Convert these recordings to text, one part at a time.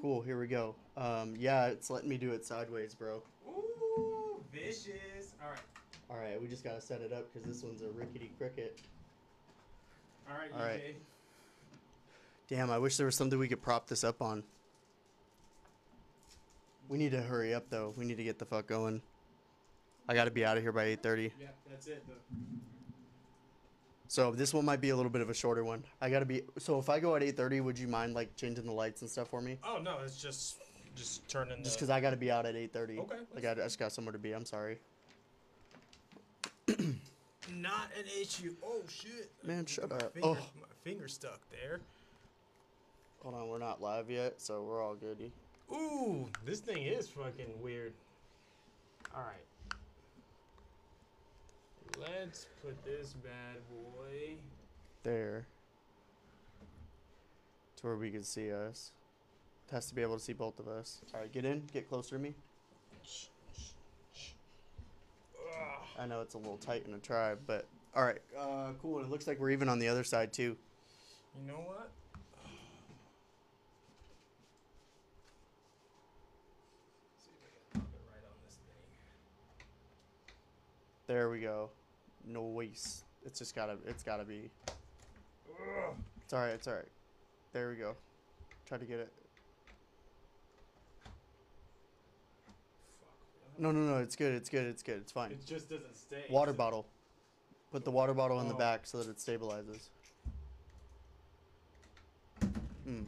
Cool, here we go. Um, yeah, it's letting me do it sideways, bro. Ooh, vicious. All right, All right, we just gotta set it up because this one's a rickety cricket. all right, All right. Damn, I wish there was something we could prop this up on. We need to hurry up though. We need to get the fuck going. I gotta be out of here by 8:30. Yeah, that's it. The, So this one might be a little bit of a shorter one. I gotta be. So if I go at 8:30, would you mind like changing the lights and stuff for me? oh no, it's just just turning Just the. because I gotta be out at 8:30. Okay, I got. I just got somewhere to be. I'm sorry. Not an issue. Oh shit. Man, shut my up. Finger, Oh. My finger stuck there. Hold on, we're not live yet, so we're all goody. Ooh, this thing is fucking weird. All right. Let's put this bad boy. There. To where we can see us. It has to be able to see both of us. All right, get in. Get closer to me. I know it's a little tight in the tribe, but all right. Uh, cool. It looks like we're even on the other side too. You know what? See if I can pop it right on this thing. There we go. Noise. It's just gotta. It's gotta be. It's all right. It's all right. There we go. Try to get it. No, no, no. It's good. It's good. It's good. It's fine. It just doesn't stay. Water bottle. Put the water bottle in the Oh. back so that it stabilizes. Hmm.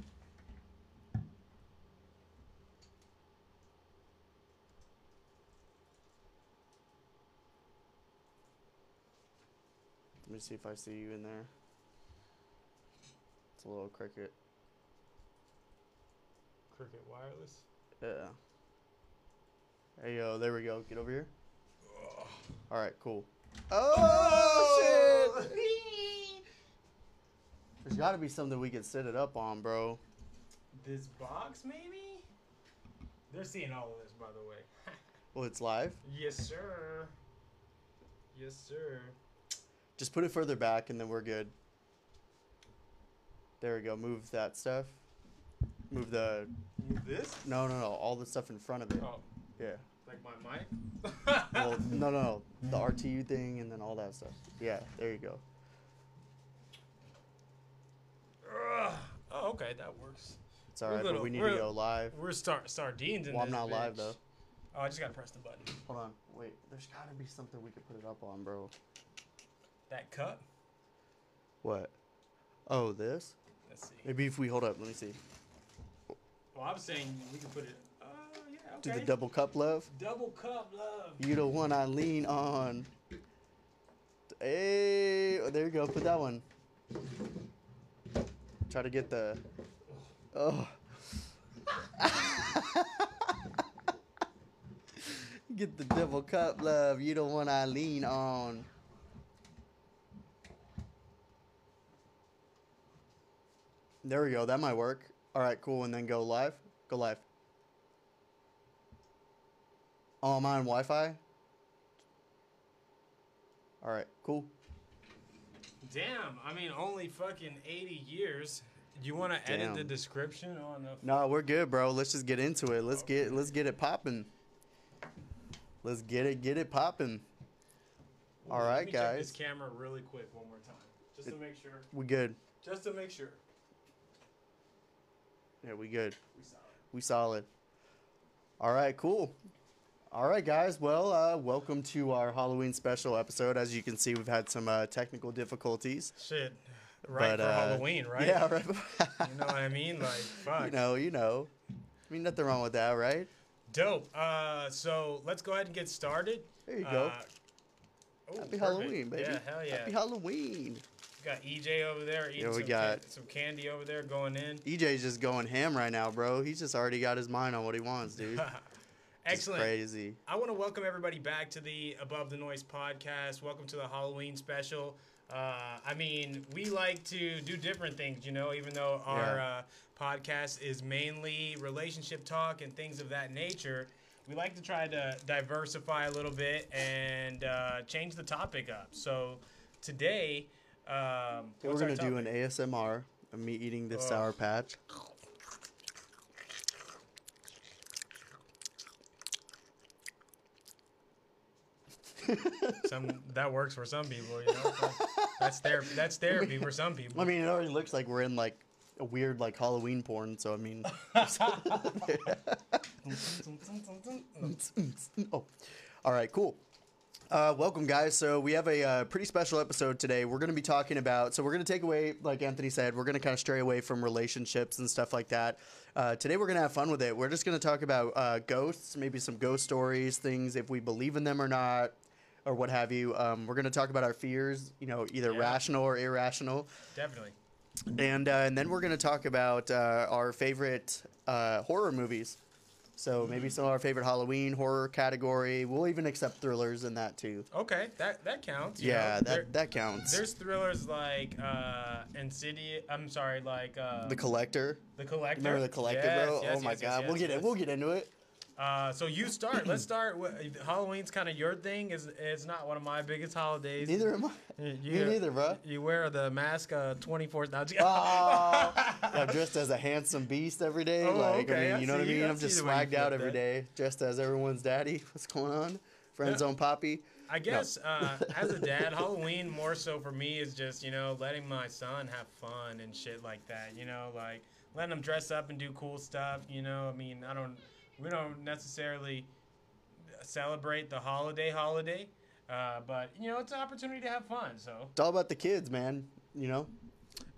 Let me see if I see you in there. It's a little cricket. Cricket wireless. Yeah. Hey yo, there we go. Get over here. Ugh. All right, cool. Oh, oh shit! There's got to be something we can set it up on, bro. This box, maybe? They're seeing all of this, by the way. Well, it's live. yes, sir. Yes, sir. Just put it further back, and then we're good. There we go. Move that stuff. Move the Move this? no, no, no. All the stuff in front of it. Oh, Yeah. like my mic? Well, no, no, no. The RTU thing, and then all that stuff. Yeah. There you go. Ugh. oh, okay, that works. It's all We're right, little- but we need to go live. We're star- sardines in this. Well, I'm this not live though. Oh, I just gotta press the button. Hold on. Wait. There's got to be something we could put it up on, bro. That cup? What? Oh, this? Let's see. Maybe if we hold up, let me see. Well, I'm saying we can put it. Oh, yeah, Do the double cup love. Double cup love. You the one I lean on. Hey, oh, there you go. Put that one. Try to get the. Oh. get the double cup love. You the one I lean on. There we go. That might work. All right, cool. And then go live. Go live. Oh, am I on Wi-Fi? All right, cool. Damn, I mean, only fucking 80 years. Do you want to edit the description on the. No, we're good, bro. Let's just get into it. Let's get let's get it popping. Let's get it get it popping. All let right, me check this camera really quick one more time, just to make sure. We good. Just to make sure. Yeah, we good. We it. We solid. All right, cool. All right, guys. Well, uh, welcome to our Halloween special episode. As you can see, we've had some uh, technical difficulties. Shit. Right but, for uh, Halloween, right? Yeah, right. You know what I mean? Like, fuck. you know, you know. I mean, nothing wrong with that, right? Dope. Uh, so let's go ahead and get started. There you go. Uh, oh, Happy perfect. Halloween, baby. Yeah, hell yeah. Happy Halloween. Got EJ over there eating Yeah, we some, got- can- some candy over there going in. EJ's just going ham right now, bro. He's just already got his mind on what he wants, dude. Excellent. crazy. I want to welcome everybody back to the Above the Noise podcast. Welcome to the Halloween special. Uh, I mean, we like to do different things, you know, even though our Yeah. uh, podcast is mainly relationship talk and things of that nature. We like to try to diversify a little bit and uh, change the topic up. So today, um, we're gonna do an ASMR of me eating this oh. sour patch. some that works for some people, you know. that's therapy. That's therapy for some people. I mean, it already looks like we're in like a weird like Halloween porn. So I mean. oh, all right, cool. Uh, welcome, guys. So we have a uh, pretty special episode today. We're going to be talking about. So we're going to take away, like Anthony said, we're going to kind of stray away from relationships and stuff like that. Uh, today we're going to have fun with it. We're just going to talk about uh, ghosts, maybe some ghost stories, things if we believe in them or not, or what have you. Um, we're going to talk about our fears, you know, either Yeah. rational or irrational, Definitely. and uh, and then we're going to talk about uh, our favorite uh, horror movies. So maybe some of our favorite Halloween horror category. We'll even accept thrillers in that too. Okay, that that counts. Yeah, know. that There- that counts. There's thrillers like uh, Insidious. I'm sorry, like uh, The Collector. the Collector. Remember the Collector, Yes, bro? yes, oh my yes, yes, god, we'll get it. We'll get into it. Uh, so you start. Let's start. With, Halloween's kind of your thing. Is it's not one of my biggest holidays. Neither am I. You, neither, bro. You wear the mask uh, 24. Now, Oh, I'm dressed as a handsome beast every day. Oh, like, okay, I mean, you know what I mean? I'm just see the way you swagged out every that. day, dressed as everyone's daddy. What's going on? Friend Yeah. poppy. I guess uh, as a dad, Halloween more so for me is just you know letting my son have fun and shit like that. You know, like letting him dress up and do cool stuff. You know, I mean, I don't, we don't necessarily celebrate the holiday holiday, uh, but you know, it's an opportunity to have fun. So It's all about the kids, man. You know?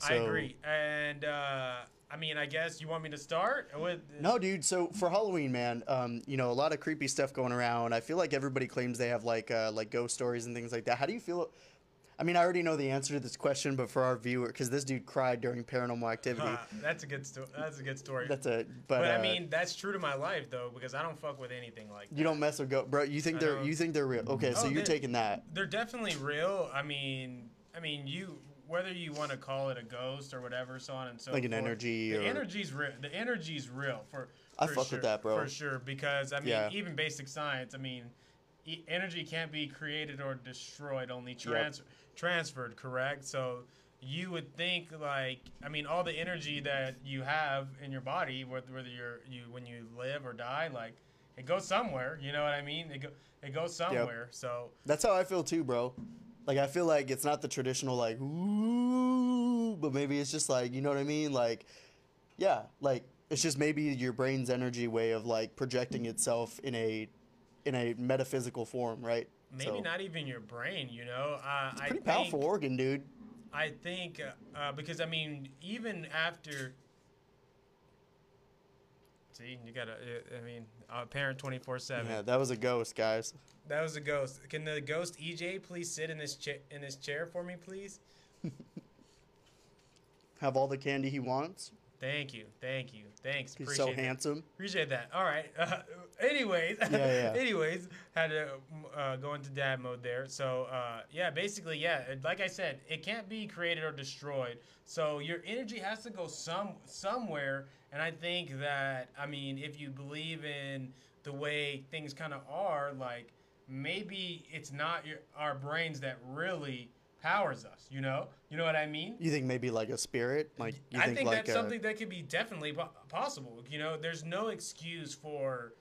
I agree, and uh, I mean, I guess you want me to start with No, dude. So for Halloween, man, um, you know, a lot of creepy stuff going around. I feel like everybody claims they have like uh, like ghost stories and things like that. How do you feel? I mean, I already know the answer to this question, but for our viewer, because this dude cried during Paranormal Activity. Uh, that's a good story. That's a good story. That's a. But, but uh, I mean, that's true to my life though, because I don't fuck with anything like that. you don't mess with ghosts, bro. You think I they're don't. you think they're real? Okay, so Oh, you're they- taking that. they're definitely real. I mean, I mean, you whether you want to call it a ghost or whatever, so on and so forth. Like an energy The or- energy's real. The energy's real for. I for fuck with sure, that, bro. For sure, because I mean, Yeah. even basic science. I mean, e- energy can't be created or destroyed, only trans- transferred. Correct. So. You would think like I mean all the energy that you have in your body whether whether you're you when you live or die like it goes somewhere you know what I mean it go it goes somewhere so That's how I feel too, bro. Like I feel like it's not the traditional like ooh, but maybe it's just like you know what I mean. Like, yeah, like it's just maybe your brain's energy way of like projecting itself in a in a metaphysical form, right? Maybe So, not even your brain, you know. Uh, I Pretty think, powerful organ, dude. I think uh, uh, because I mean, even after. See, you gotta. uh, I mean, uh, parent twenty four seven. Yeah, that was a ghost, guys. That was a ghost. Can the ghost EJ please sit in this chair in this chair for me, please? Have all the candy he wants. Thank you, thank you, thanks. He's Appreciate so that. handsome. Appreciate that. All right. Uh, anyways, yeah. anyways, had to uh, go into dad mode there. So uh, yeah, basically, yeah. Like I said, it can't be created or destroyed. So your energy has to go some somewhere. And I think that I mean, if you believe in the way things kind of are, like maybe it's not your our brains that really powers us. You know, you know what I mean? You think maybe like a spirit? Like you I think, think like that's a, something that could be definitely po- possible. You know, there's no excuse for.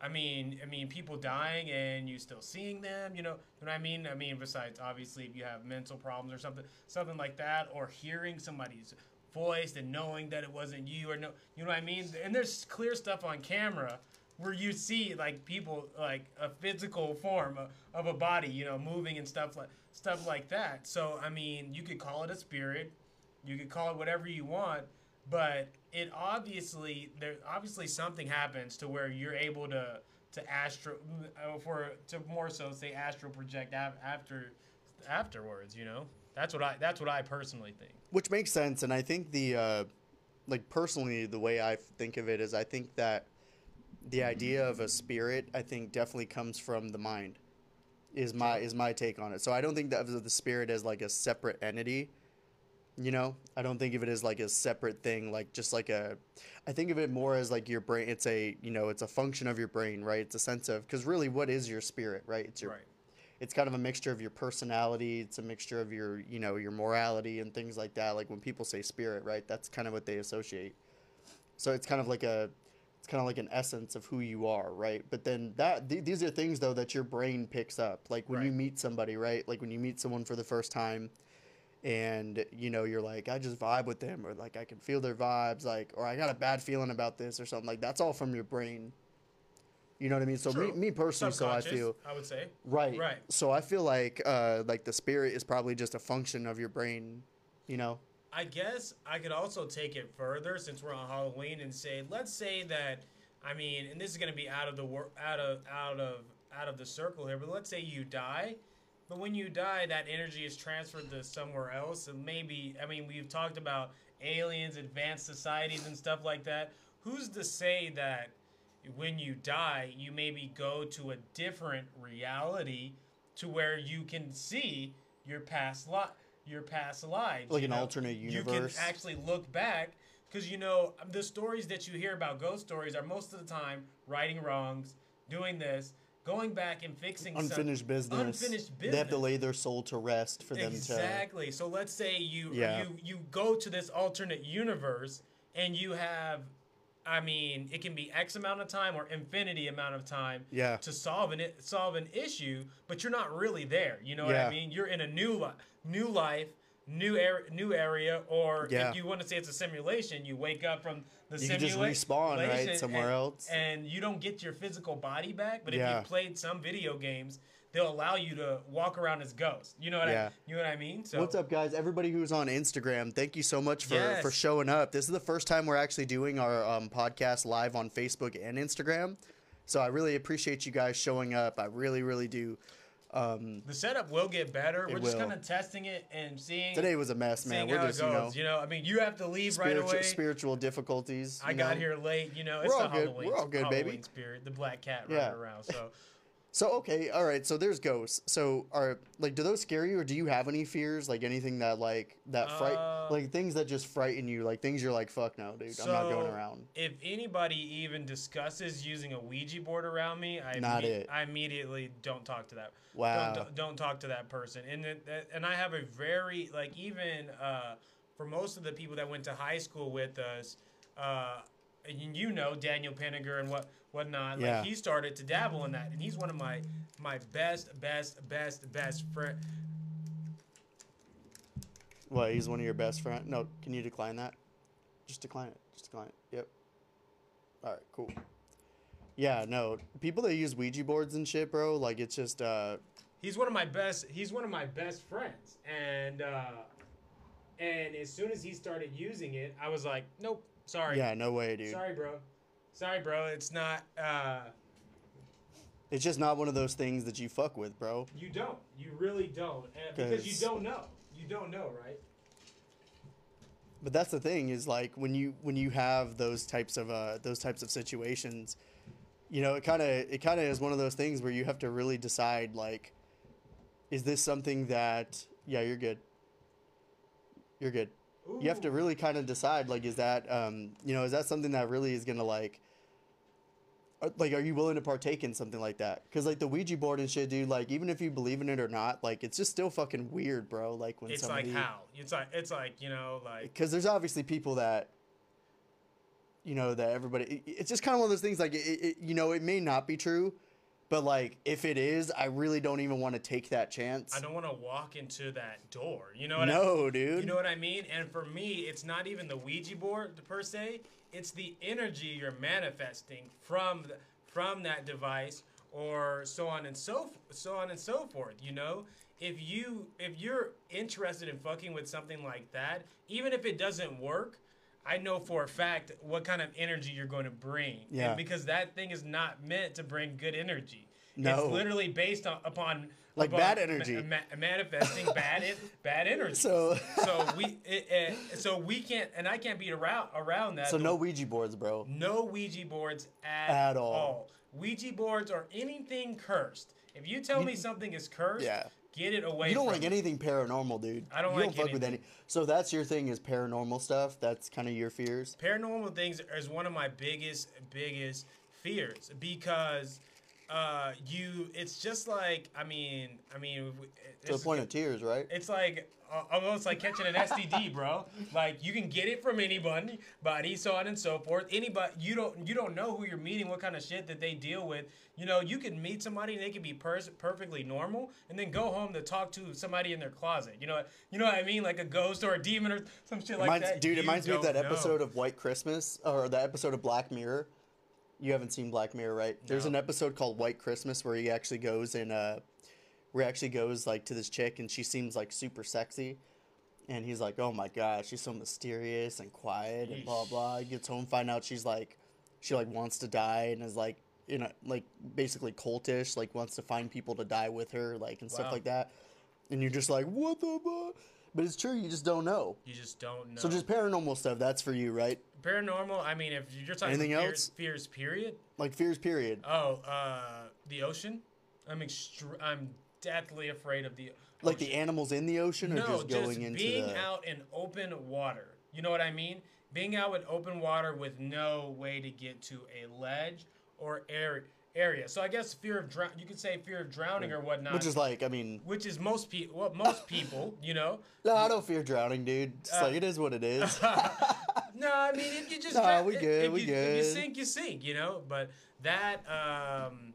I mean, I mean, people dying and you still seeing them. You know, you know what I mean. I mean, besides obviously if you have mental problems or something, something like that, or hearing somebody's voice and knowing that it wasn't you, or no, you know what I mean. And there's clear stuff on camera where you see like people like a physical form of, of a body, you know, moving and stuff like stuff like that. So I mean, you could call it a spirit, you could call it whatever you want, but it obviously there obviously something happens to where you're able to to astro uh, for to more so say astral project after afterwards. You know, that's what I that's what I personally think. which makes sense and i think the uh like personally the way i think of it is i think that the idea of a spirit i think definitely comes from the mind is my is my take on it. So i don't think that of the spirit as like a separate entity you know? I don't think of it as like a separate thing like just like a i think of it more as like your brain it's a you know it's a function of your brain right? It's a sense of because really what is your spirit right? It's your Right. it's kind of a mixture of your personality it's a mixture of your you know your morality and things like that. Like when people say spirit right that's kind of what they associate. So it's kind of like a it's kind of like an essence of who you are, right? But then that th- these are things though that your brain picks up. Like when you meet somebody, right? Like when you meet someone for the first time and you know you're like I just vibe with them or like I can feel their vibes like or I got a bad feeling about this or something like that's all from your brain. You know what I mean? So me, me personally, so I feel I would say. right. Right. So I feel like uh, like the spirit is probably just a function of your brain. You know? I guess I could also take it further since we're on Halloween and say, let's say that, I mean, and this is going to be out of the wor- out of out of out of the circle here, but let's say you die, but when you die, that energy is transferred to somewhere else, and maybe, I mean, we've talked about aliens, advanced societies, and stuff like that. Who's to say that when you die, you maybe go to a different reality to where you can see your past li- your past lives, Like an know? alternate universe. You can actually look back because you know um, the stories that you hear about ghost stories are most of the time righting wrongs, doing this, going back and fixing some- Unfinished business. Unfinished They have to lay their soul to rest for them to. Exactly. So let's say you Yeah. you you go to this alternate universe and you have I mean, it can be X amount of time or infinity amount of time Yeah. to solve an solve an issue, but you're not really there. You know what I mean? You're in a new li- new life, new area, new area, or Yeah. if you want to say it's a simulation, you wake up from the You can just respawn, right, somewhere and- else. and you don't get your physical body back. But if Yeah. you played some video games, they'll allow you to walk around as ghosts. You know what Yeah. I you know what I mean? So What's up, guys? Everybody who's on Instagram, thank you so much for, Yes. for showing up. This is the first time we're actually doing our um, podcast live on Facebook and Instagram. So I really appreciate you guys showing up. I really, really do. Um, The setup will get better. We're just will. kind of testing it and seeing today was a mess, man. We're just, you know. You know, I mean, you have to leave right away. spiritual difficulties. I you got here late. You know, it's We're the all good. Halloween. We're all good, Halloween baby. spirit, the black cat Yeah. running around. So So okay, all right. So there's ghosts. So are like, do those scare you, or do you have any fears? Like anything that like that fright, Uh, like things that just frighten you, like things you're like, fuck no, dude, I'm not going around. If anybody even discusses using a Ouija board around me, I Not imme- it. I immediately don't talk to that. Wow. Don't, don't talk to that person. And it, and I have a very like even uh, for most of the people that went to high school with us, uh, and you know Daniel Penninger and what whatnot. Yeah. Like he started to dabble in that, and he's one of my my best best best best friend. What? He's one of your best friend? No, can you decline that? Just decline it. Just decline it. Yep. All right. Cool. Yeah. No. People that use Ouija boards and shit, bro. Like it's just. uh he's one of my best he's one of my best friends and uh and as soon as he started using it i was like nope sorry Yeah. No way, dude. sorry bro sorry bro it's not uh It's just not one of those things that you fuck with, bro. you don't you really don't and because you don't know you don't know right But that's the thing is like when you when you have those types of uh those types of situations, you know, it kind of it kind of is one of those things where you have to really decide like is this something that yeah, you're good. You're good. You have to really kind of decide like is that um you know, is that something that really is going to like Uh, like are you willing to partake in something like that? Because like the ouija board and shit dude like even if you believe in it or not like it's just still fucking weird bro like when it's somebody like how? It's like it's like you know like because there's obviously people that you know that everybody it- it's just kind of one of those things like it, it, you know it may not be true but like if it is i really don't even want to take that chance i don't want to walk into that door you know what I, no dude You know what I mean? And for me, it's not even the Ouija board per se. It's the energy you're manifesting from the, from that device, or so on and so so on and so forth. You know, if you if you're interested in fucking with something like that, even if it doesn't work. I know for a fact what kind of energy you're going to bring. And Yeah. because that thing is not meant to bring good energy. No. It's literally based on, upon Like upon bad energy. ma- ma- manifesting bad en- bad energy so so we it, it, so we can't and I can't be around around that. so no ouija boards bro no Ouija boards at, At all. Ouija boards or anything cursed. If you tell me something is cursed, Yeah. Get it away. you don't like anything paranormal dude I don't you like don't fuck with any so that's your thing is paranormal stuff that's kind of your fears Paranormal things is one of my biggest biggest fears because uh, you. It's just like I mean, I mean, to the point of tears, right? It's like almost like catching an STD, bro. Like you can get it from anybody, body, so on and so forth. Anybody, you don't you don't know who you're meeting, what kind of shit that they deal with. You know, you can meet somebody and they can be pers- perfectly normal, and then go home to talk to somebody in their closet. You know, you know what I mean, like a ghost or a demon or some shit like Reminds- that. dude, it reminds me of that know. episode of White Christmas or that episode of Black Mirror. You haven't seen Black Mirror, right? There's an episode called White Christmas where he actually goes and uh where he actually goes like to this chick and she seems like super sexy. And he's like, "Oh my god, she's so mysterious and quiet and blah blah." He gets home, find out she's like, she like wants to die and is like, you know, like basically cultish, like wants to find people to die with her, like and stuff like that. And you're just like, "What the?" Fuck? But it's true, you just don't know. You just don't know. So just paranormal stuff, that's for you, right? paranormal. I mean, if you're talking Anything fears, else? fears, period. Like fears, period. Oh, uh, the ocean. I'm extre- I'm deathly afraid of the. Like the animals in the ocean, or no, just going into being the. out in open water. You know what I mean? Being out in open water with no way to get to a ledge or area. Area. So I guess fear of drown. You could say fear of drowning or whatnot. Which is like, I mean, which is most people. Well, most people, you know. no, I don't fear drowning, dude. It's Uh, like it is what it is. no, I mean if you just dra- we good, If we you, If you sink, you sink. You know. But that, um,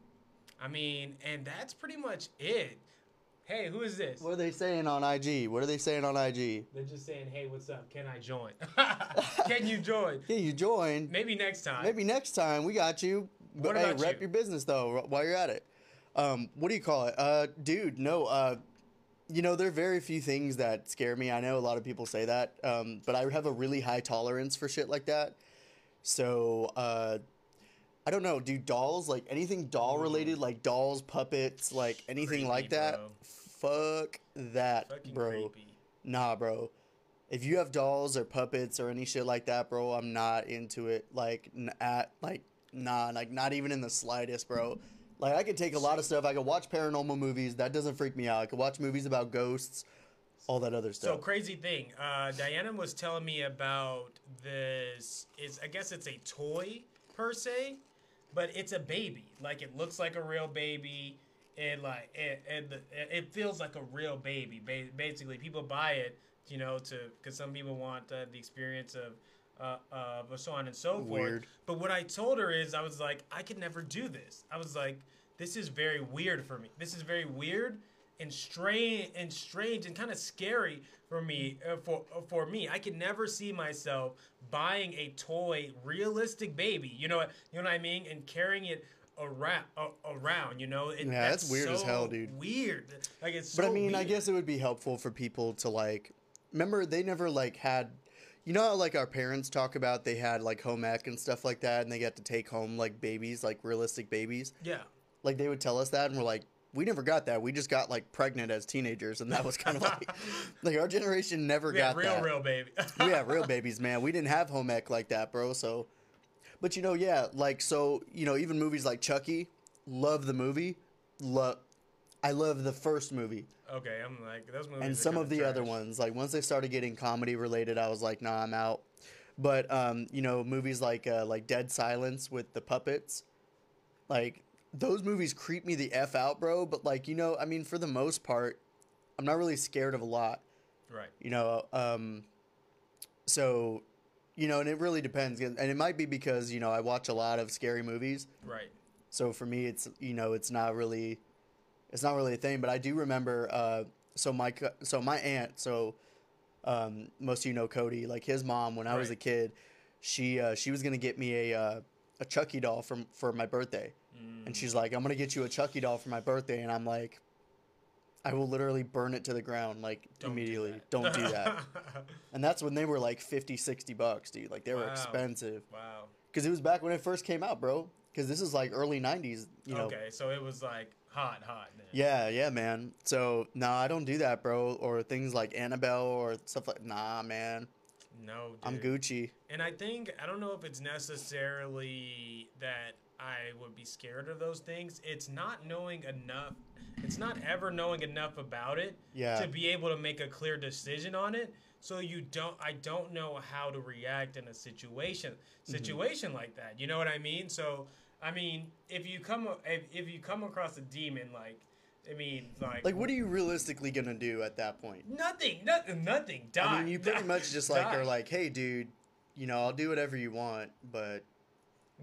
I mean, and that's pretty much it. Hey, who is this? what are they saying on IG? What are they saying on IG? They're just saying, "Hey, what's up? Can I join? Can you join? Can you join. Maybe next time." Maybe next time we got you. But hey, about rep you? your business though while you're at it. Um, what do you call it? Uh, dude, no. Uh, you know, there are very few things that scare me. I know a lot of people say that, um, but I have a really high tolerance for shit like that. So, uh, I don't know. Do dolls like anything doll related, like dolls, puppets, like anything Creepy, like that? bro. Fuck that, Fucking bro. creepy. Nah, bro. If you have dolls or puppets or any shit like that, bro, I'm not into it. Like, n- at like, nah, like not even in the slightest, bro. Like, I could take a lot of stuff. I could watch paranormal movies. That doesn't freak me out. I could watch movies about ghosts, all that other stuff. So crazy thing. Uh, Diana was telling me about this. Is I guess it's a toy per se, but it's a baby. Like it looks like a real baby. And like it, and the, it feels like a real baby. Basically, people buy it, you know, to because some people want uh, the experience of. Uh, of so on and so forth. Weird. But what I told her is, I was like, I could never do this. I was like, this is very weird for me. This is very weird and strange and strange and kind of scary for me. Uh, for uh, for me, I could never see myself buying a toy, realistic baby. You know what? You know what I mean? And carrying it around uh, around. You know? Yeah, that's weird as hell, dude. Weird. Like it's. but I so mean, I guess it would be helpful for people to like. Remember, they never like had. You know how like our parents talk about they had like home ec and stuff like that, and they got to take home like babies, like realistic babies. Yeah. like they would tell us that and we're like we never got that. We just got like pregnant as teenagers and that was kind of like like our generation never got real, that. real baby. we have real babies man. We didn't have home ec like that bro so but you know yeah like so you know even movies like chucky love the movie love i love the first movie. Okay, I'm like those movies. and some of the other ones like once they started getting comedy related i was like nah i'm out. But um you know movies like uh like dead silence with the puppets like those movies creep me the f out bro but like you know i mean for the most part i'm not really scared of a lot Right. you know um so you know and it really depends and it might be because you know i watch a lot of scary movies Right. so for me, it's you know, it's not really, it's not really a thing. But I do remember. Uh, so my so my aunt. So um, most of you know Cody. Like his mom, when I was a kid, she uh, she was gonna get me a uh, a Chucky doll from for my birthday, and she's like, "I'm gonna get you a Chucky doll for my birthday," and I'm like. I will literally burn it to the ground like Don't immediately. that. Don't do that. and that's when they were like 50, 60 bucks, dude. Like they were Wow. expensive. wow. Cuz it was back when it first came out, bro. Cuz this is like early 90s, you know. okay, so it was like hot, hot. Then. Yeah, yeah, man. So no, I don't do that, bro. Or things like Annabelle or stuff like. Nah, man. No, dude. I'm Gucci. And I think I don't know if it's necessarily that I would be scared of those things. It's not knowing enough. It's not ever knowing enough about it Yeah. to be able to make a clear decision on it. So you don't. I don't know how to react in a situation Mm-hmm. situation like that. You know what I mean? So I mean, if you come if, if you come across a demon, like, I mean, like, Like, what are you realistically gonna do at that point? nothing, nothing, nothing. Die. I mean, you pretty die, much just like die. are like, hey, dude, you know, I'll do whatever you want, but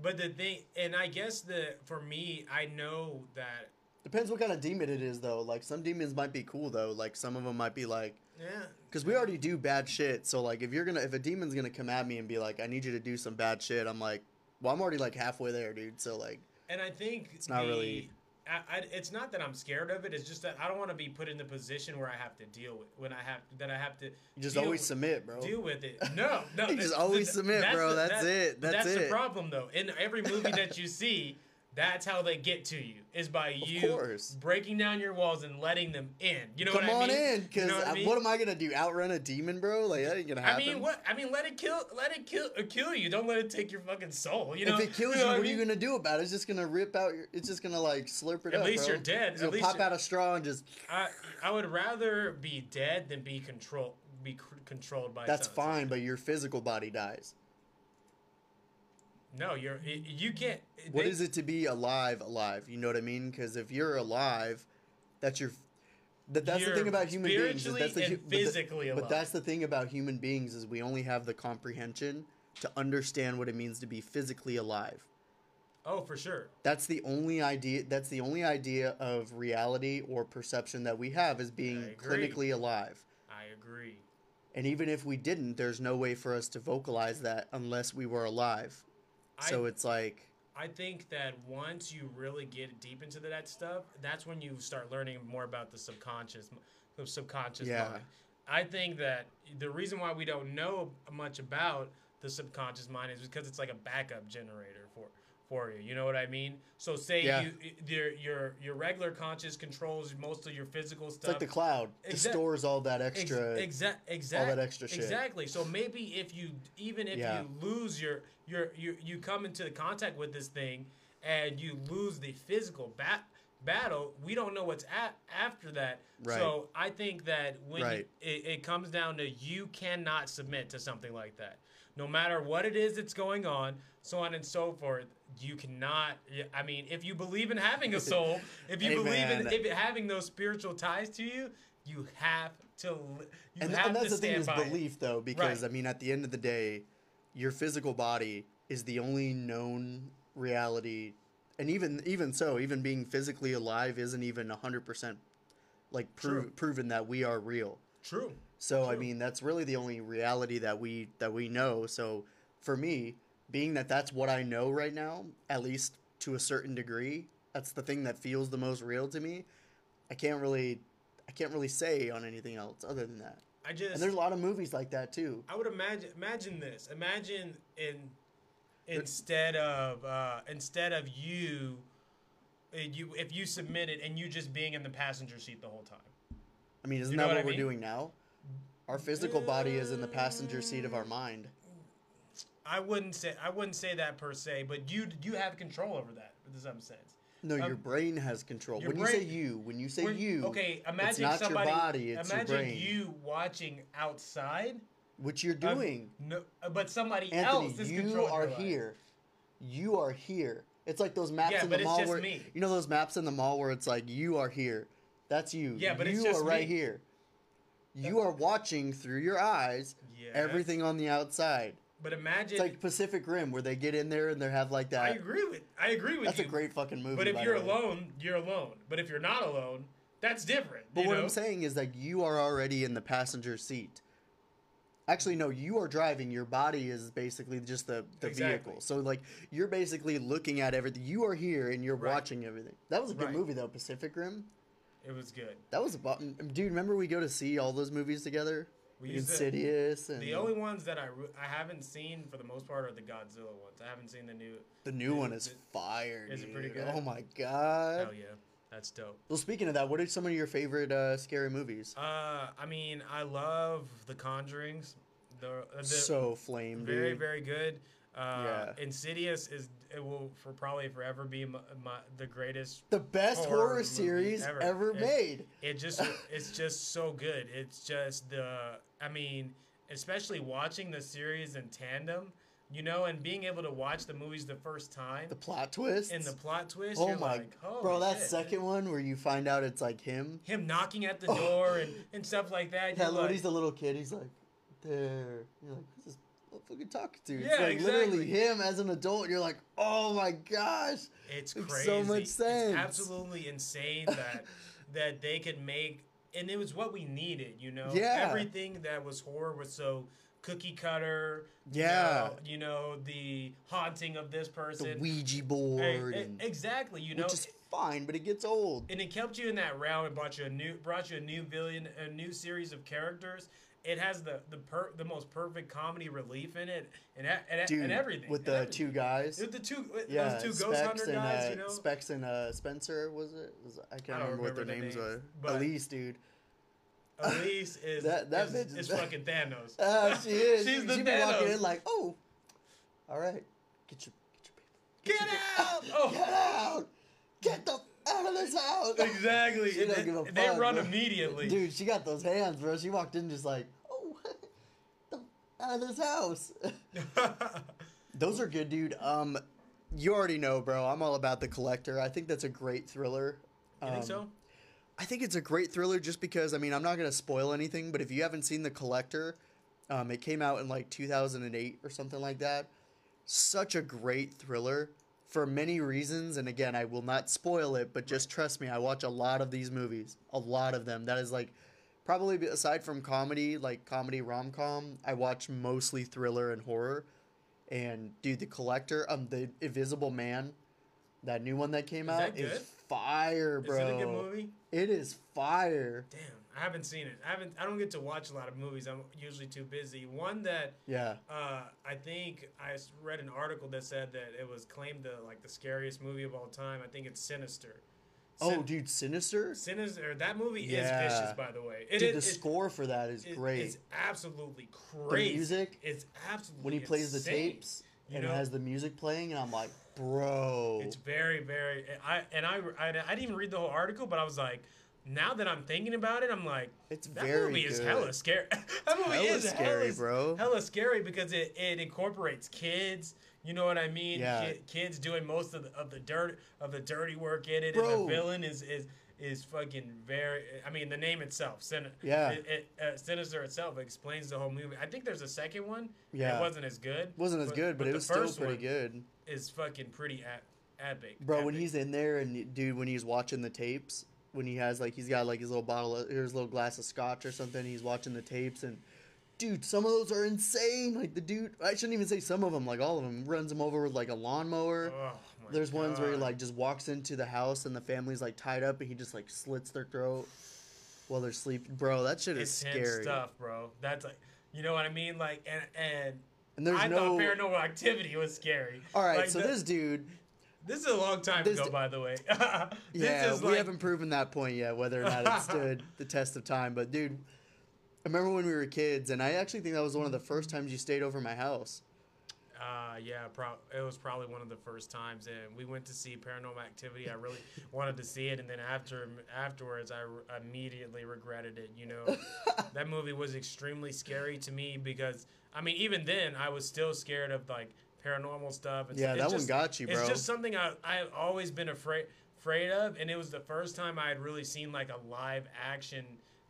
But the thing, and I guess the for me, I know that. depends what kind of demon it is, though. Like, some demons might be cool, though. Like, some of them might be like, Yeah. because we already do bad shit. So, like, if you're gonna, if a demon's gonna come at me and be like, I need you to do some bad shit, I'm like, well, I'm already like halfway there, dude. So, like, And I think It's not the- really- I, I, it's not that I'm scared of it. It's just that I don't want to be put in the position where I have to deal with when I have that I have to you just always with- submit, bro. deal with it. No, no, You just always that's- submit, bro. the- That's that- it. That's the it. problem, though. In every movie that you see, that's how they get to you is by you course. breaking down your walls and letting them in. You know Come what I mean? Come on mean? in, You because know what I what, am I gonna do? Outrun a demon, bro? Like that ain't gonna happen. I mean, what? I mean, let it kill. Let it kill. Uh, kill you. Don't let it take your fucking soul. You know. if it kills know you, I what are you gonna do about it? It's just gonna rip out your. It's just gonna like slurp it At up. least bro. you're dead. It's At least pop out a straw and just. I I would rather be dead than be controlled. Be cr- controlled by. That's fine, but your physical body dies. No, you're you can't. What they- is it to be alive? Alive, you know what I mean? Because if you're alive, that's your. That, that's the You're thing about human beings. That's the, and hu- but the- But that's the thing about human beings is we only have the comprehension to understand what it means to be physically alive. Oh, for sure. That's the only idea. That's the only idea of reality or perception that we have is being clinically alive. I agree. And even if we didn't, there's no way for us to vocalize that unless we were alive. So I, it's like, I think that once you really get deep into that stuff, that's when you start learning more about the subconscious, the subconscious Yeah. mind. I think that the reason why we don't know much about the subconscious mind is because it's like a backup generator for you. You know what I mean? So say Yeah. you your your your regular conscious controls most of your physical stuff. it's like the cloud. It Exact- stores all that extra. Exact, exact, all that extra shit. Exactly. So maybe if you, even if Yeah. you lose your, your, you, you come into contact with this thing, and you lose the physical bat battle, we don't know what's at after that. Right. So I think that when you- Right. it, it comes down to you cannot submit to something like that, no matter what it is that's going on, so on and so forth. You cannot. I mean, if you believe in having a soul, if you Hey, believe in if having those spiritual ties to you, you have to. You and, have and that's to the thing is by it. belief, though, because Right. I mean, at the end of the day, your physical body is the only known reality, and even even so, even being physically alive isn't even hundred percent like True. proven that we are real. True. So I mean, that's really the only reality that we that we know. So for me, being that that's what I know right now, at least to a certain degree, that's the thing that feels the most real to me. I can't really I can't really say on anything else other than that. I just. And there's a lot of movies like that too. I would imagine. Imagine this. Imagine in instead of uh, instead of you, you if you submitted and you just being in the passenger seat the whole time. I mean, isn't You know that what what, we're mean? doing now? Our physical body is in the passenger seat of our mind. I wouldn't say I wouldn't say that per se, but you you have control over that in some sense. No, Um, your brain has control. your When you say you, when you say When- you, okay, imagine it's not your somebody. body, it's your imagine brain. you watching outside. which you're um, doing. no, but somebody Anthony, else is you controlling are your here. You are here. It's like those maps Yeah, in but the it's mall just where me. you know those maps in the mall where it's like you are here. That's you. Yeah, but you it's just are right me. here. You are watching through your eyes Yes. everything on the outside. But imagine. It's like Pacific Rim where they get in there and they have like that. I agree with. I agree with That's you. a great fucking movie. But if you're alone, you're alone. But if you're not alone, that's different. But what know? I'm saying is that you are already in the passenger seat. Actually, no, you are driving. Your body is basically just the, the Exactly. vehicle. So, like, you're basically looking at everything. You are here and you're Right. watching everything. That was a good Right. movie, though, Pacific Rim. it was good. That was a bu- dude. Remember we go to see all those movies together? We Like used to- Insidious and The only ones that I re- I haven't seen for the most part are the Godzilla ones. I haven't seen the new. the new one is it- fire. is it pretty good? Oh my god. Hell yeah, that's dope. Well, speaking of that, what are some of your favorite uh, scary movies? Uh, I mean, I love the Conjurings. The, uh, the so flame, very dude. very good. Uh, Yeah. Insidious is it will for probably forever be my, my, the greatest the best horror horror, series ever. ever, It- made. it just it's just so good it's just the i mean especially watching the series in tandem you know, and being able to watch the movies the first time The plot twist. and the plot twist. oh my, like, Holy bro, that shit. second one where you find out it's like him. him knocking at the door and, and stuff like that. Yeah, when like, he's a little kid, he's like, there. You're like, who's this motherfucker talking to? It's Yeah, like literally exactly. him as an adult. You're like, oh my gosh. It's crazy. so much sense. It's absolutely insane that that they could make, and it was what we needed. You know, Yeah. everything that was horror was so cookie cutter. you Yeah. know, you know the haunting of this person, The. Ouija board, and, exactly. You know, which is fine, but it gets old. and it kept you in that realm and brought you a new brought you a new villain, a new series of characters. It has the the per, the most perfect comedy relief in it, and and, Dude, and everything with and the everything. two guys. With the two, with Yeah, those two Specs ghost hunter and guys, uh, you know. Specs and uh, Spencer was it? Was, I can't I don't remember what their the names, names, were. but- Elise, dude. Elise is That- that is, bitch is is fucking Thanos. Ah, she is. She's she, the she be walking in like, oh, all right, get your get Get your paper. Get out! Oh. Get out! Get the out of this house! Exactly. She don't And give a they, they run bro. immediately. Dude, she got those hands, bro. She walked in just like, out of this house. Those are good, dude. Um, you already know, bro. I'm all about the collector. I think that's a great thriller. you think Um, so? I think it's a great thriller just because I mean I'm not gonna spoil anything, but if you haven't seen The Collector, um, it came out in like 2008 or something like that. Such a great thriller for many reasons, and again I will not spoil it, but just trust me, I watch a lot of these movies, a lot of them. That is like probably aside from comedy, like comedy rom com, I watch mostly thriller and horror. And dude, The Collector, um, the Invisible Man, that new one that came Is out that is fire, bro. Is it a good movie? It is fire. Damn, I haven't seen it. I haven't. I don't get to watch a lot of movies. I'm usually too busy. One that Yeah. uh, I think I read an article that said that it was claimed the like the scariest movie of all time. I think it's Sinister. Oh, Sin- dude, Sinister. Sinister. That movie Yeah. is vicious, by the way. It dude, is- the it- score for that is it- great. It's absolutely crazy. The music? It's absolutely when he plays the tapes You and know? has the music playing, and I'm like, bro. It's very, very. I and I, I, I didn't even read the whole article, but I was like, now that I'm thinking about it, I'm like, It's that very movie is hella scary. that movie Hella is scary, hella, bro. Hella scary because it, it incorporates kids. You know what I mean? Yeah. Ki- kids doing most of the, of the dirt of the dirty work in it, Bro. and the villain is is is fucking very. I mean, the name itself, Sin- Yeah. it, it, uh, Sinister itself explains the whole movie. I think there's a second one. Yeah. it wasn't as good. wasn't as good, but, it was still pretty good. Is fucking pretty e- epic, Bro, when he's in there and dude, when he's watching the tapes, when he has like he's got like his little bottle, of, his little glass of scotch or something, he's watching the tapes and. Dude, some of those are insane. Like the dude, I shouldn't even say some of them. Like all of them, runs them over with like a lawnmower. Oh, There's ones where he like just walks into the house and the family's like tied up and he just like slits their throat while they're sleeping. Bro, that shit is it's scary. stuff, bro. That's like, you know what I mean? Like, and and And there's I no. thought Paranormal Activity was scary. All right, Like, so the- this dude, this is a long time this ago, by the way. this yeah, we like, haven't proven that point yet whether or not it stood the test of time. But dude, remember when we were kids, and I actually think that was one of the first times you stayed over my house. Uh, yeah, pro- it was probably one of the first times, and we went to see Paranormal Activity. I really wanted to see it, and then after afterwards, I re- immediately regretted it. You know, that movie was extremely scary to me because I mean, even then, I was still scared of like paranormal stuff. And Yeah, it's that one just- got you, bro. It's just something I I've always been afraid afraid of, and it was the first time I had really seen like a live action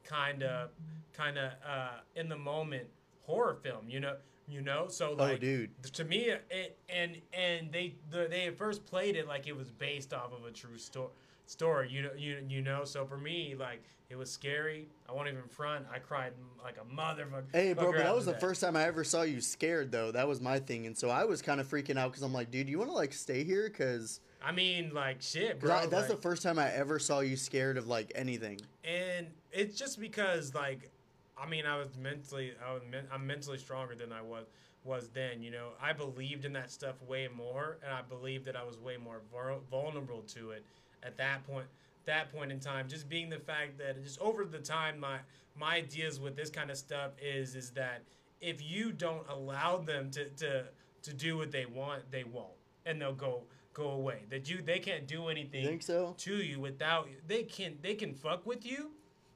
kind of kind of uh, in the moment horror film. You know, you know, so like oh, dude. to me it and and they the, they at first played it like it was based off of a true story story you know you you know so for me like it was scary i won't even front i cried like a motherfucker Hey, bro, but that was the after first time I ever saw you scared, though. That was my thing, and so I was kind of freaking out because I'm like, dude, you want to like stay here? Because i mean like shit bro that's the first time I ever saw you scared of like anything. and it's just because like i mean i was mentally i was men- i'm mentally stronger than i was was then you know? I believed in that stuff way more and i believed that i was way more vul- vulnerable to it at that point that point in time. Just being the fact that just over the time my my ideas with this kind of stuff is is that if you don't allow them to to to do what they want they won't. And they'll go go away that you they can't do anything You think so? to you without they can they can fuck with you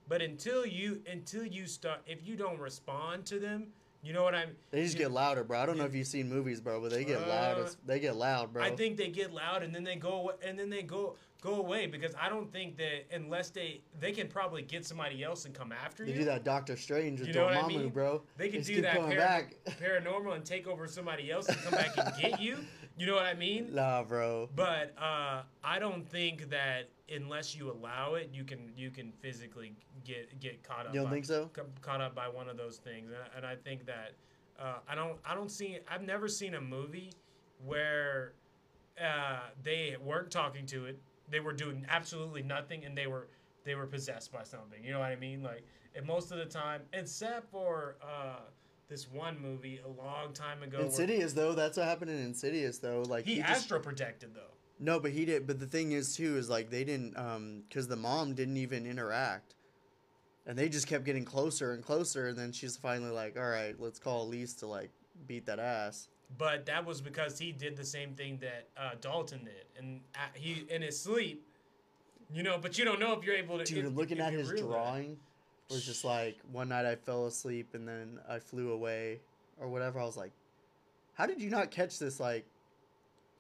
but until you until you start if you don't respond to them You know what I'm? They just you- get louder, bro. I don't know if you've seen movies, bro, but they get loud. Uh, As, they get loud, bro. I think they get loud and then they go and then they go go away because I don't think that unless they they can probably get somebody else and come after they you. do that Doctor Strange with You know what I mean? bro. They can just do that para- back. paranormal and take over somebody else and come back and get you. You know what I mean? nah, bro. But uh, I don't think that unless you allow it, you can you can physically get get caught up. You don't by, think so? ca- Caught up by one of those things, and, I- and I think that uh, I don't I don't see I've never seen a movie where uh, they weren't talking to it. They were doing absolutely nothing, and they were they were possessed by something. You know what I mean? Like, and most of the time, except for uh, this one movie a long time ago, where Insidious though, that's what happened in Insidious though. Like he, just, astral projected though. no, but he did. But the thing is too is like they didn't um because the mom didn't even interact, and they just kept getting closer and closer, and then she's finally like, all right, let's call Elise to like beat that ass. But that was because he did the same thing that uh, Dalton did, and uh, he in his sleep, you know. But you don't know if you're able to. Dude, if- looking if at his real with it. drawing was just like one night I fell asleep and then I flew away or whatever. I was like, how did you not catch this? Like,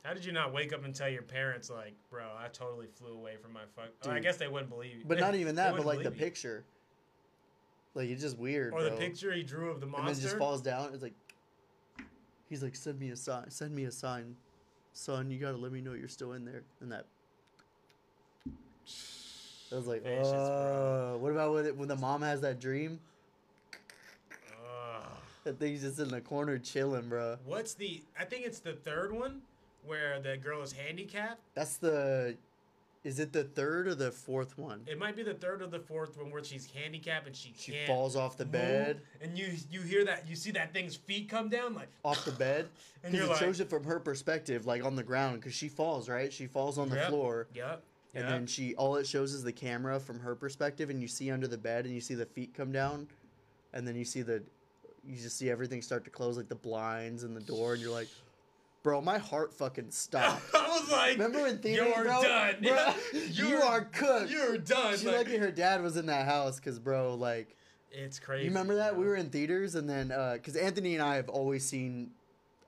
How did you not wake up and tell your parents like, bro, I totally flew away from my fuck? Oh, I guess they wouldn't believe you. but They- not even that, but like the you. picture. Like it's just weird, or the picture he drew of the monster. and then it just falls down. It's like he's like, send me a sign, send me a sign, son. You gotta let me know you're still in there. And that. I was like, Vicious, bro. oh. What about when, it, when the mom has that dream? Ugh. That thing's just in the corner chilling, bro. What's the? I think it's the third one where the girl is handicapped. That's the. Is it the third or the fourth one? It might be the third or the fourth one where she's handicapped and she, She falls off the move, bed. and you you hear that you see that thing's feet come down like Off the bed. and you're it like shows it from her perspective, like on the ground, because she falls, right? She falls on the Yep. floor. yep And then she, all it shows is the camera from her perspective, and you see under the bed, and you see the feet come down, and then you see the, you just see everything start to close, like the blinds and the door, and you're like, bro, my heart fucking stopped. I was like, Remember in theaters, you're bro? done. Bro, you You're- are cooked. You're done. She Like, lucky her dad was in that house, cause bro, like, it's crazy. you remember that bro. we were in theaters, and then, uh, cause Anthony and I have always seen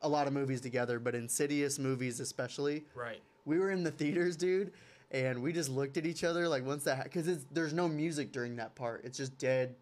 a lot of movies together, but Insidious movies especially right. we were in the theaters, dude, and we just looked at each other like once that because it's there's no music during that part. It's just dead.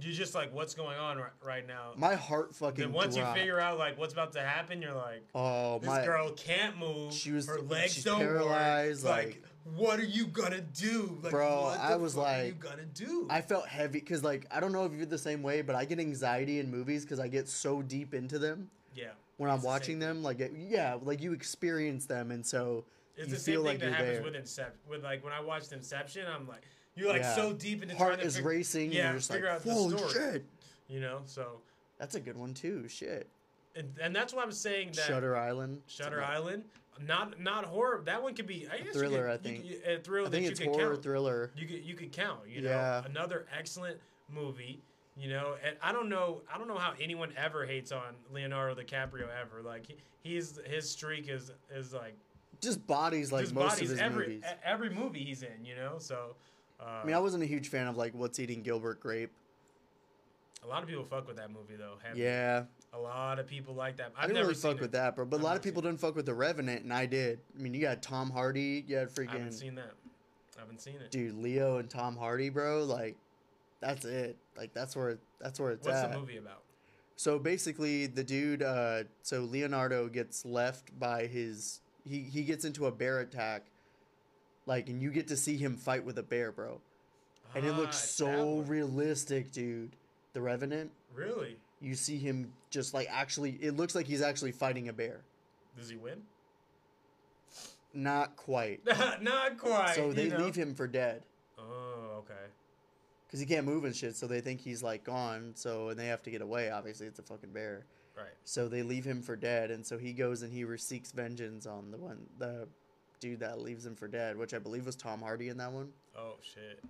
You're just like, what's going on right, right now? My heart fucking. then once dropped. you figure out like what's about to happen, you're like, oh this my, girl can't move. She was- her legs she's don't paralyzed, work. like- Like, what are you gonna do, like, Bro, What I was fuck are you gonna do? I felt heavy because like I don't know if you're the same way, but I get anxiety in movies because I get so deep into them yeah. when I'm It's the watching them. Like it, yeah, like you experience them, and so It's you the same thing like that happens there. with Inception. With like when I watched Inception, I'm like, you're like Yeah. so deep into Heart trying to is fig- racing. Yeah, and you're just figure like, out the story. shit. You know, so That's a good one too. Shit. and, and that's why I'm saying that Shutter Island. Shutter It's a- Island, not not horror. That one could be I guess you thriller, could- I you think. could- a thriller I think that it's you could horror count. thriller. You could you could count. You know, Yeah. another excellent movie. You know, and I don't know I don't know how anyone ever hates on Leonardo DiCaprio ever. Like he, he's his streak is is like Just bodies like just most bodies of his every movies. every movie he's in. You know, so. Uh, I mean, I wasn't a huge fan of like What's Eating Gilbert Grape. a lot of people fuck with that movie though. Yeah, a lot of people like that. I I've didn't never really fuck it. with that, bro. But a lot of people didn't fuck with The Revenant, and I did. I mean, you got Tom Hardy, you had freaking. I haven't seen that. I haven't seen it. dude Leo and Tom Hardy, bro. Like, that's it. Like that's where that's where it's What's at. the movie about? So basically, the dude, uh, so Leonardo gets left by his. He he gets into a bear attack, like, and you get to see him fight with a bear, bro. And it Ah, looks it's so realistic, dude. The Revenant. Really? You see him just like actually. It looks like he's actually fighting a bear. Does he win? Not quite. Not quite. so they you know? leave him for dead Oh, okay. because he can't move and shit. So they think he's like gone. So and they have to get away. Obviously, it's a fucking bear. Right. So they leave him for dead, and so he goes and he seeks vengeance on the one the dude that leaves him for dead, which I believe was Tom Hardy in that one. Oh shit.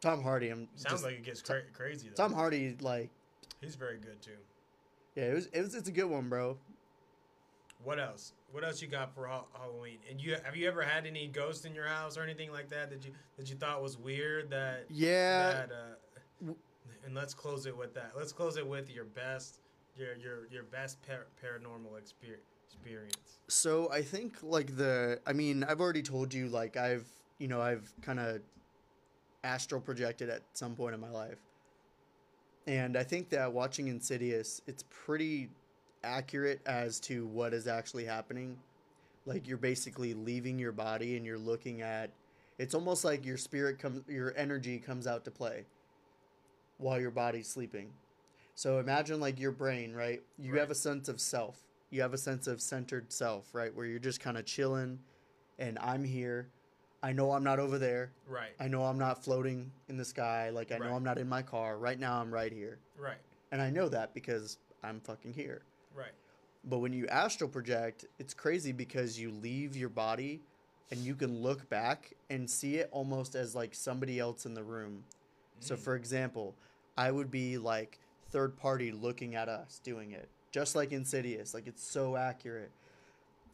Tom Hardy, I'm Sounds just, like it gets cra- crazy though. Tom Hardy. Like, He's very good too. yeah, it was, it was it's a good one, bro. What else? What else you got for ha- Halloween? And you have you ever had any ghosts in your house or anything like that that you that you thought was weird that Yeah, that uh, and let's close it with that. Let's close it with your best Your your your best par- paranormal exper- experience. So I think like the I mean, I've already told you like I've you know, I've kind of astral projected at some point in my life. And I think that watching Insidious, it's pretty accurate as to what is actually happening. Like you're basically leaving your body and you're looking at it's almost like your spirit comes your energy comes out to play while your body's sleeping. So imagine like your brain, right? You Right. have a sense of self. You have a sense of centered self, right? Where you're just kind of chilling and I'm here. I know I'm not over there. Right. I know I'm not floating in the sky. Like I know I'm not in my car. Right now I'm right here. Right. And I know that because I'm fucking here. Right. But when you astral project, it's crazy because you leave your body and you can look back and see it almost as like somebody else in the room. So, Mm. for example, I would be like third party looking at us doing it, just like Insidious. Like it's so accurate.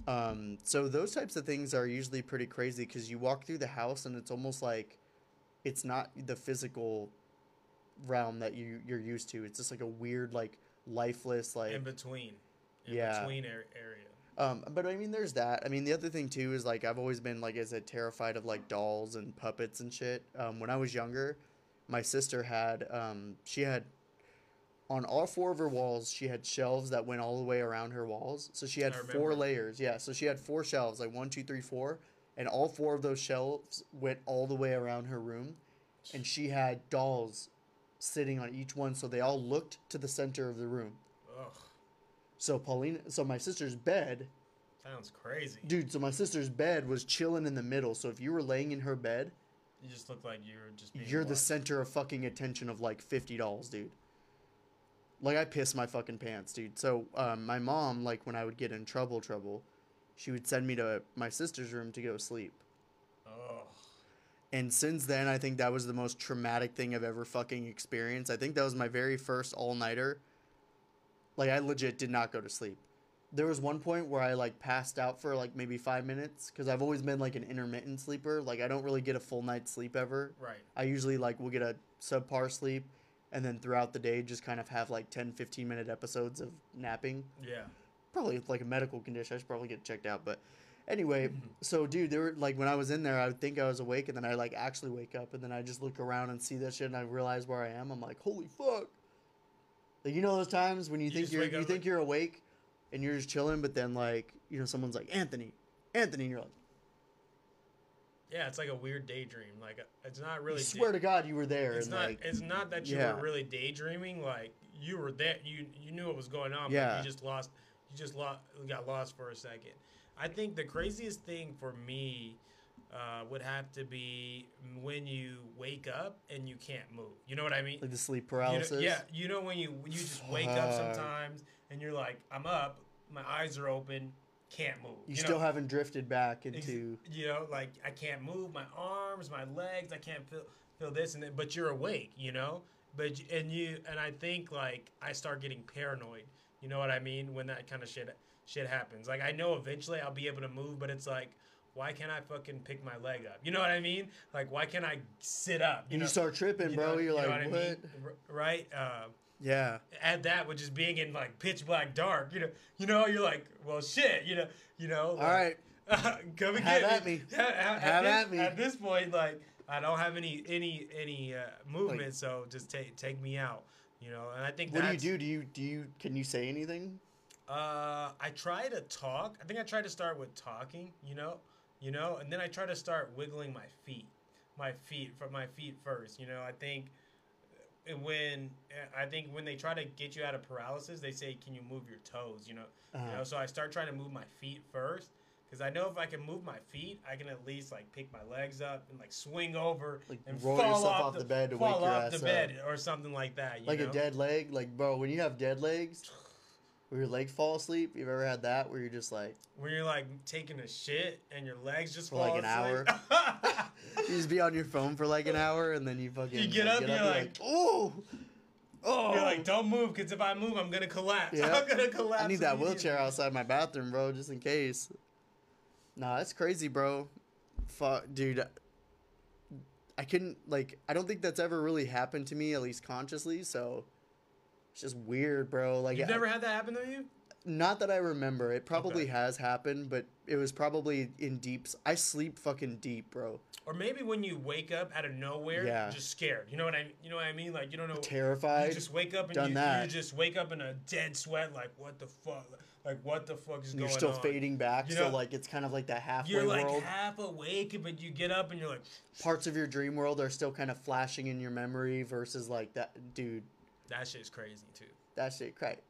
Um, so those types of things are usually pretty crazy because you walk through the house and it's almost like it's not the physical realm that you you're used to. It's just like a weird, like lifeless, like in between. In Yeah. between ar- area. um, but I mean, there's that. I mean, the other thing too is like I've always been like as a terrified of like dolls and puppets and shit. Um, when I was younger, my sister had um, she had on all four of her walls she had shelves that went all the way around her walls. So she had four layers. Yeah, so she had four shelves like one, two, three, four, and all four of those shelves went all the way around her room, and she had dolls sitting on each one, so they all looked to the center of the room. Ugh. So Pauline, so my sister's bed Sounds crazy. Dude, so my sister's bed was chilling in the middle. So if you were laying in her bed, You just look like you're just. Being you're the center of fucking attention of like 50 dolls, dude. Like I piss my fucking pants, dude. So um, my mom, like when I would get in trouble, trouble, she would send me to my sister's room to go sleep. Ugh. And since then, I think that was the most traumatic thing I've ever fucking experienced. I think that was my very first all nighter. Like I legit did not go to sleep. There was one point where I like passed out for like maybe five minutes because I've always been like an intermittent sleeper. Like I don't really get a full night's sleep ever. Right. I usually like will get a subpar sleep and then throughout the day just kind of have like 10, 15 minute episodes of napping Yeah. probably like a medical condition. I should probably get checked out. But anyway, so dude, there were like when I was in there, I would think I was awake, and then I like actually wake up, and then I just look around and see that shit, and I realize where I am. I'm like, holy fuck! Like you know those times when you, You think you're you think like- you're awake, and you're just chilling, but then like you know someone's like Anthony, Anthony, and you're like, Yeah, it's like a weird daydream. Like it's not really. I swear to God, you were there, it's not. like it's not that you yeah. were really daydreaming. Like you were there. You you knew what was going on. Yeah. But you just lost. You just lost. Got lost for a second. I think the craziest thing for me uh, would have to be when you wake up and you can't move. You know what I mean? like the sleep You know- paralysis. yeah, you know when you you just wake up sometimes and you're like, I'm up, my eyes are open, can't move. you, know? still haven't drifted back into you know like i can't move my arms my legs i can't feel feel this and then, but you're awake you know but and you and i think like i start getting paranoid you know what i mean when that kind of shit shit happens like i know eventually i'll be able to move but it's like why can't i fucking pick my leg up you know what i mean like why can't i sit up and you know start tripping, you bro. know- you're you know like, I what? mean? R- right uh Yeah. add that with just being in like pitch black dark you know you know you're like well shit you know you know All right. come and Have get at me. Yeah, at, Have this, at me. At this point, like I don't have any any any uh, movement, so just take take me out. You know, and I think What do you do? Do you do you can you say anything? Uh, I try to talk. I think I try to start with talking. You know, you know, and then I try to start wiggling my feet, my feet from my feet first. You know, I think when I think when they try to get you out of paralysis, they say, "Can you move your toes?" You know, Uh-huh. know. So I start trying to move my feet first because I know if I can move my feet, I can at least like pick my legs up and like swing over Like, and roll fall yourself off off the bed to wake fall your off ass the up. bed or something like that. You like know? a dead leg. Like, bro, when you have dead legs, where your leg fall asleep, you've ever had that where you're just like, when you're like taking a shit and your legs just For, fall like, an asleep. you just be on your phone for like an hour and then you fucking You get up, you're like- oh, oh. You're like, don't move, because if I move, I'm gonna collapse. Yeah. I'm gonna collapse. I need that wheelchair outside my bathroom, bro, just in case. Nah, that's crazy, bro. Fuck, dude. I couldn't like. I don't think that's ever really happened to me, at least consciously. So, It's just weird, bro. Like You've I- never had that happen to you? Not that I remember. It probably Okay. has happened, but it was probably in deep. I sleep fucking deep, bro. Or maybe when you wake up out of nowhere, Yeah. you're just scared. You know what I you know what I mean? Like you don't know Terrified. You just wake up and Done you, that. you just wake up in a dead sweat like what the fuck like what the fuck is and going you're still on? fading back, You so like it's kind of like that halfway You're like world. half awake, but you get up and you're like Parts of your dream world are still kind of flashing in your memory versus like that, dude. that shit's crazy too. That shit, crazy.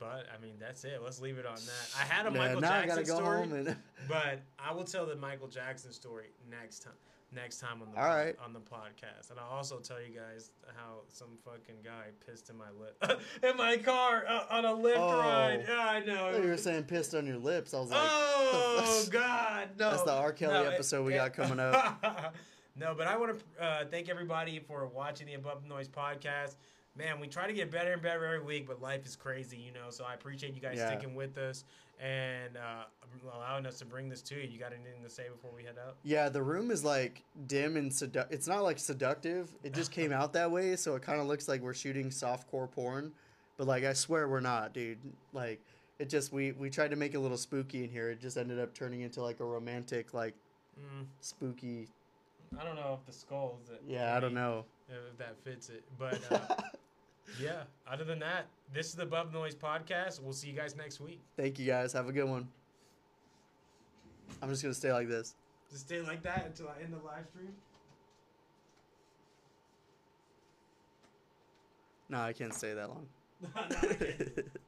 But I mean that's it. Let's leave it on that. I had a Michael I Jackson story, and. but I will tell the Michael Jackson story next time. Next time on the All pod- right. on the podcast, and I'll also tell you guys how some fucking guy pissed in my lip in my car uh, on a Lyft Oh. ride. Yeah, I I know. thought you were saying pissed on your lips. I was like, Oh God, no! That's the R. Kelly No, it- episode we it- got coming up. no, but I want to uh, thank everybody for watching the Above the Noise podcast. Man, we try to get better and better every week, but life is crazy, you know. So I appreciate you guys Yeah. sticking with us and uh, allowing us to bring this to you. You got anything to say before we head out? Yeah, the room is like dim and sedu- it's not like seductive. It just came out that way, so it kind of looks like we're shooting softcore porn. But like I swear we're not, dude. Like it just we we tried to make it a little spooky in here. It just ended up turning into like a romantic like Mm, spooky. I don't know if the skulls. That Yeah, I don't know. If that fits it, but uh, yeah. Other than that, this is the Above the Noise podcast. We'll see you guys next week. Thank you guys. Have a good one. I'm just gonna stay like this. Just stay like that until I end the live stream. No, I can't stay that long. No, no, I can't.